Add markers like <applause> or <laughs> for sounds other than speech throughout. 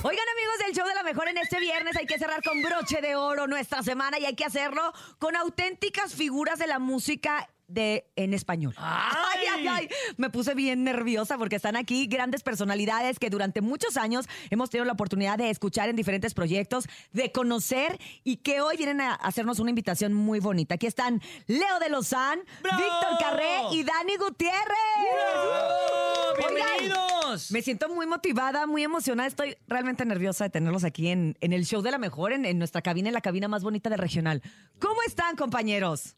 Oigan amigos del show de la mejor en este viernes hay que cerrar con broche de oro nuestra semana y hay que hacerlo con auténticas figuras de la música de en español. Ay, ay, ay. Me puse bien nerviosa porque están aquí grandes personalidades que durante muchos años hemos tenido la oportunidad de escuchar en diferentes proyectos, de conocer y que hoy vienen a hacernos una invitación muy bonita. Aquí están Leo de Lozán, Víctor Carré y Dani Gutiérrez. Oigan, Me siento muy motivada, muy emocionada. Estoy realmente nerviosa de tenerlos aquí en, en el show de la mejor, en, en nuestra cabina, en la cabina más bonita del regional. ¿Cómo están, compañeros?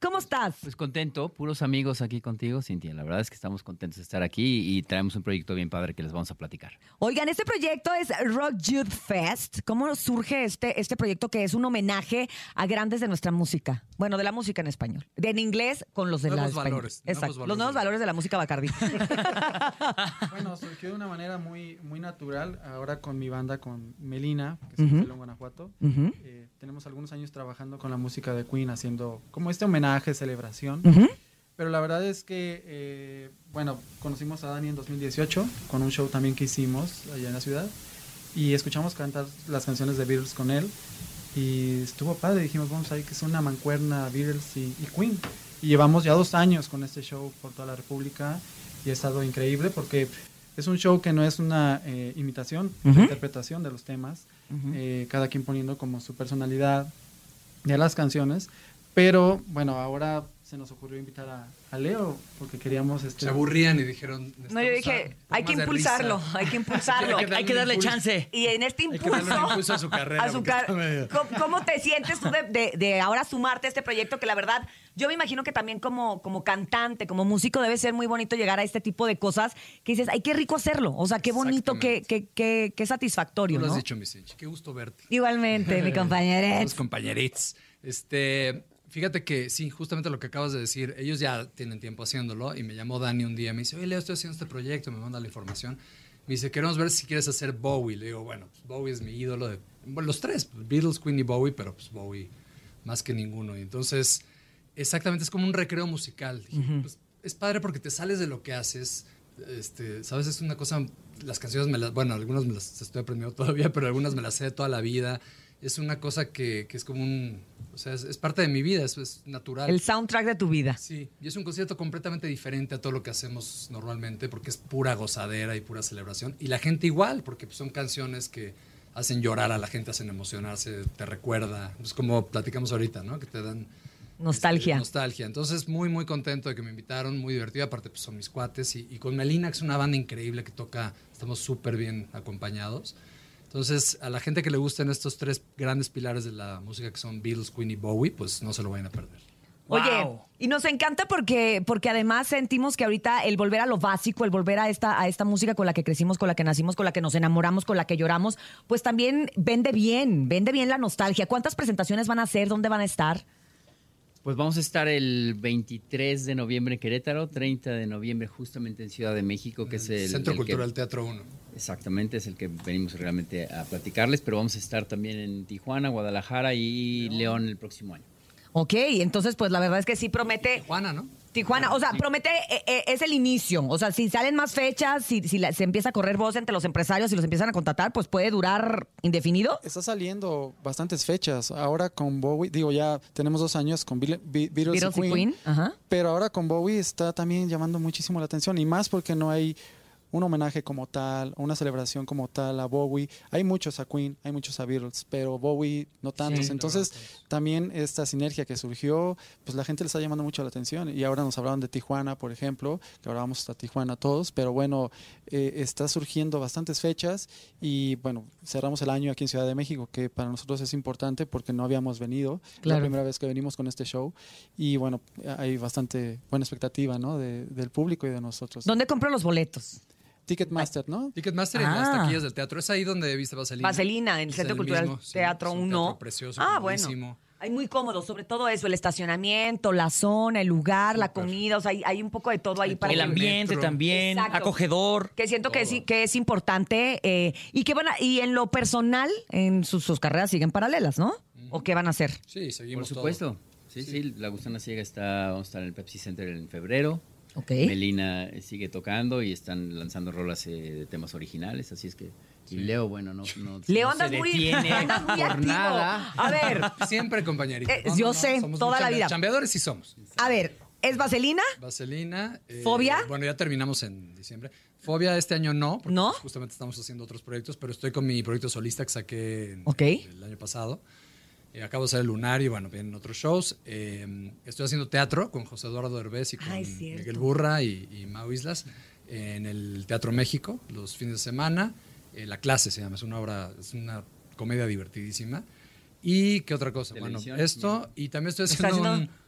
¿Cómo estás? Pues contento, puros amigos aquí contigo, Cintia. La verdad es que estamos contentos de estar aquí y traemos un proyecto bien padre que les vamos a platicar. Oigan, este proyecto es Rock Youth Fest. ¿Cómo surge este, este proyecto que es un homenaje a grandes de nuestra música? Bueno, de la música en español. De en inglés con los de la Nuevos español. valores, Exacto. nuevos valores los nuevos de la- valores de la música Bacardi. <laughs> Bueno, surgió de una manera muy, muy natural. Ahora con mi banda, con Melina, que es Ujú. de León, Guanajuato. Eh, tenemos algunos años trabajando con la música de Queen, haciendo como este homenaje, celebración. ujú. Pero la verdad es que, eh, bueno, conocimos a Dani en 2018 con un show también que hicimos allá en la ciudad. Y escuchamos cantar las canciones de Beatles con él. Y estuvo padre. Dijimos, vamos ahí que es una mancuerna Beatles y, y Queen. Y llevamos ya dos años con este show por toda la República. Y ha estado increíble porque es un show que no es una eh, imitación, es Ujú. una interpretación de los temas. eh, cada quien poniendo como su personalidad de las canciones. Pero bueno, ahora se nos ocurrió invitar a, a Leo porque queríamos este Se aburrían y dijeron. No, yo dije, hay que impulsarlo, hay que <laughs> impulsarlo. Hay que Hay que darle impulso. chance. Y en este Hay que impulso, darle impulso a su carrera, a su porque car- está medio- ¿Cómo, cómo te sientes tú de, de- de ahora sumarte a este proyecto? Que la verdad, yo me imagino que también como, como cantante, como músico, debe ser muy bonito llegar a este tipo de cosas que dices, ay, qué rico hacerlo. O sea, qué bonito, qué, qué, qué, qué satisfactorio, Tú lo has ¿no? dicho, mi. Qué gusto verte. Igualmente, mi Los compañera. compañeritos. Este, fíjate que sí, justamente lo que acabas de decir, ellos ya tienen tiempo haciéndolo y me llamó Dani un día, me dice, oye, Leo, estoy haciendo este proyecto, me manda la información. Me dice, queremos ver si quieres hacer Bowie. Le digo, bueno, pues Bowie es mi ídolo de, bueno, los tres, pues, Beatles, Queen y Bowie, pero pues Bowie más que ninguno. Y entonces, exactamente, es como un recreo musical. Dije, pues, es padre porque te sales de lo que haces. Este, ¿sabes? Es una cosa, las canciones me las, bueno, algunas me las estoy aprendiendo <laughs> todavía, pero algunas me las sé de toda la vida. Es una cosa que, que es como un, o sea, es, es parte de mi vida, eso es natural. El soundtrack de tu vida. Sí, y es un concierto completamente diferente a todo lo que hacemos normalmente, porque es pura gozadera y pura celebración. Y la gente igual, porque pues, son canciones que hacen llorar a la gente, hacen emocionarse, te recuerda. Es como platicamos ahorita, ¿no? Que te dan... Nostalgia. este, nostalgia. Entonces, muy, muy contento de que me invitaron, muy divertido. Aparte, pues son mis cuates. Y, y con Melina, que es una banda increíble que toca, estamos súper bien acompañados. Entonces, a la gente que le gusten estos tres grandes pilares de la música, que son Beatles, Queen y Bowie, pues no se lo vayan a perder. Oye, Wow. y nos encanta porque, porque además sentimos que ahorita el volver a lo básico, el volver a esta, a esta música con la que crecimos, con la que nacimos, con la que nos enamoramos, con la que lloramos, pues también vende bien, vende bien la nostalgia. ¿Cuántas presentaciones van a hacer? ¿Dónde van a estar? Pues vamos a estar el 23 de noviembre en Querétaro, 30 de noviembre justamente en Ciudad de México, que es el... Centro el que- Cultural Teatro 1. Exactamente, es el que venimos realmente a platicarles, pero vamos a estar también en Tijuana, Guadalajara y León el próximo año. Ok, entonces pues la verdad es que sí promete Juana, ¿no? Tijuana, o sea, promete, eh, eh, es el inicio. O sea, si salen más fechas, si, si la- se empieza a correr voz entre los empresarios y los empiezan a contratar, pues puede durar indefinido. Está saliendo bastantes fechas. Ahora con Bowie, digo, ya tenemos dos años con Beatles, Beatles Beatles y. Queen, ajá. Pero ahora con Bowie está también llamando muchísimo la atención y más porque no hay un homenaje como tal, una celebración como tal a Bowie. Hay muchos a Queen, hay muchos a Beatles, pero Bowie no tantos. Sí, Entonces, no, también esta sinergia que surgió, pues la gente le está llamando mucho la atención. Y ahora nos hablaron de Tijuana, por ejemplo, que ahora vamos a Tijuana todos, pero bueno, eh, está surgiendo bastantes fechas y bueno, cerramos el año aquí en Ciudad de México, que para nosotros es importante porque no habíamos venido. Claro. La primera vez que venimos con este show y bueno, hay bastante buena expectativa ¿no? de- del público y de nosotros. ¿Dónde compro los boletos? Ticketmaster, ¿no? Ticketmaster en las Ah. taquillas del teatro. Es ahí donde viste Vaselina. Vaselina, en el Es Centro Cultural sí, Teatro es un 1. teatro precioso, ah, bueno. Hay muy cómodo, sobre todo eso, el estacionamiento, la zona, el lugar, la comida, o sea, hay, hay un poco de todo ahí para El que- ambiente Metro. también, Exacto. acogedor. que siento que, Todo. sí, que es importante eh, y que van a- y en lo personal, en sus, sus carreras siguen paralelas, ¿no? ¿O qué van a hacer? Sí, Por seguimos supuesto. todo. Sí, sí, la Gusana Ciega está, vamos a estar en el Pepsi Center en febrero. Melina sigue tocando y están lanzando rolas eh, de temas originales, así es que Y Leo, bueno, no, no, <laughs> Leo, no andas se muy, detiene <laughs> andas muy por activo. nada. A ver, Siempre compañeritos. Eh, yo sé, somos toda la vida. Chambeadores sí somos. a ver, ¿es vaselina? Vaselina. eh, ¿Fobia? Bueno, ya terminamos en diciembre. Fobia este año no, porque ¿No? pues, justamente estamos haciendo otros proyectos, pero estoy con mi proyecto solista que saqué el año pasado. Eh, acabo de hacer el Lunar y bueno, vienen otros shows. Eh, estoy haciendo teatro con José Eduardo Herbés y con Ay. Miguel Burra y, y Mau Islas en el Teatro México los fines de semana. Eh, La clase se llama, es una obra, es una comedia divertidísima. ¿Y qué otra cosa? Televisión, bueno, esto y también estoy ¿Estás haciendo haciendo- un...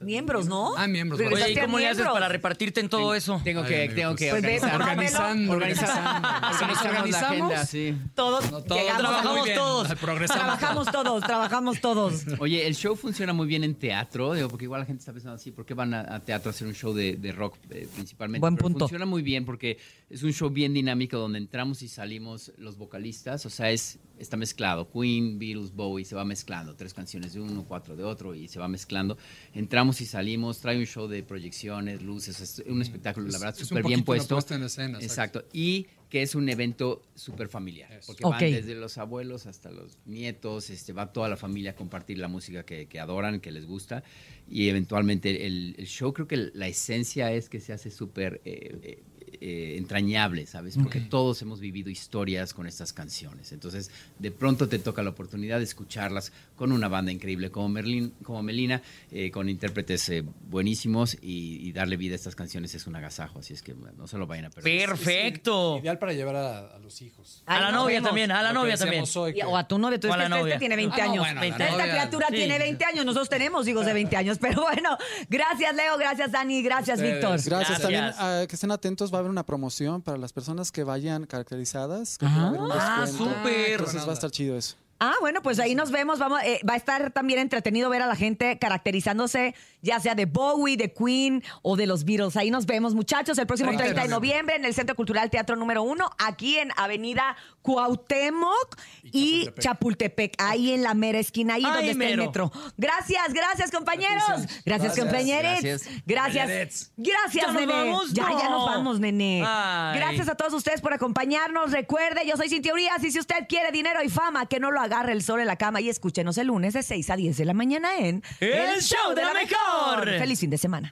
Miembros, ¿no? Ah, miembros, Oye, ¿y cómo le haces para repartirte en todo eso? Tengo que, tengo que pues organizar, pásamelo. Organizando, organizando, organizando. organizamos la agenda, sí. Todos No, todos llegamos trabajamos todos. Progresamos. Trabajamos todos, trabajamos todos. Oye, el show funciona muy bien en teatro, digo, porque igual la gente está pensando así, ¿por qué van a, a teatro a hacer un show de, de rock eh, principalmente? Buen Pero punto. Funciona muy bien porque es un show bien dinámico donde entramos y salimos los vocalistas, o sea, es está mezclado, Queen, Beatles, Bowie, se va mezclando, tres canciones de uno, cuatro de otro y se va mezclando. Entramos y salimos, trae un show de proyecciones, luces, es un espectáculo, la verdad, súper bien puesto. puesta en escena, exacto. exacto. Y que es un evento súper familiar, porque Ok. van desde los abuelos hasta los nietos, este, va toda la familia a compartir la música que, que adoran, que les gusta, y eventualmente el, el show creo que la esencia es que se hace súper eh, eh, eh, entrañable, ¿sabes? Porque Ok. todos hemos vivido historias con estas canciones, entonces de pronto te toca la oportunidad de escucharlas con una banda increíble como, Merlin, como Melina, eh, con intérpretes eh, buenísimos, y, y darle vida a estas canciones es un agasajo, así es que bueno, no se lo vayan a perder. Perfecto. Ideal para llevar a, a los hijos. A Ahí la novia vemos. también, a la Lo novia también. hoy, que- O a tu novio, tú O a la este, novia. tiene 20 Ah, no, años. bueno, la Esta novia, criatura sí. tiene 20 años, nosotros tenemos hijos de 20 años. Pero bueno, gracias Leo, gracias Dani, gracias Ustedes. Víctor. Gracias. Gracias. También ah, que estén atentos, va a haber una promoción para las personas que vayan caracterizadas. Creo que va a haber un Ah, súper. Entonces va a estar chido eso. Ah, bueno, pues ahí nos vemos. Vamos, eh, va a estar también entretenido ver a la gente caracterizándose, ya sea de Bowie, de Queen o de los Beatles. Ahí nos vemos, muchachos, el próximo 30 de 30 de noviembre en el Centro Cultural Teatro número 1, aquí en Avenida Cuauhtémoc y Chapultepec, ahí en la mera esquina, ahí Ay, donde está el metro. Gracias, gracias, compañeros. Gracias, Gracias. compañeros. Gracias. Gracias. Gracias, ¿Ya nene. vamos? Ya, ya No. nos vamos, nene. Ay. Gracias a todos ustedes por acompañarnos. Recuerde, yo soy Cintia Urias y si usted quiere dinero y fama, que no lo agarre el sol en la cama y escúchenos el lunes de 6 a 10 de la mañana en El Show de la Mejor. Feliz fin de semana.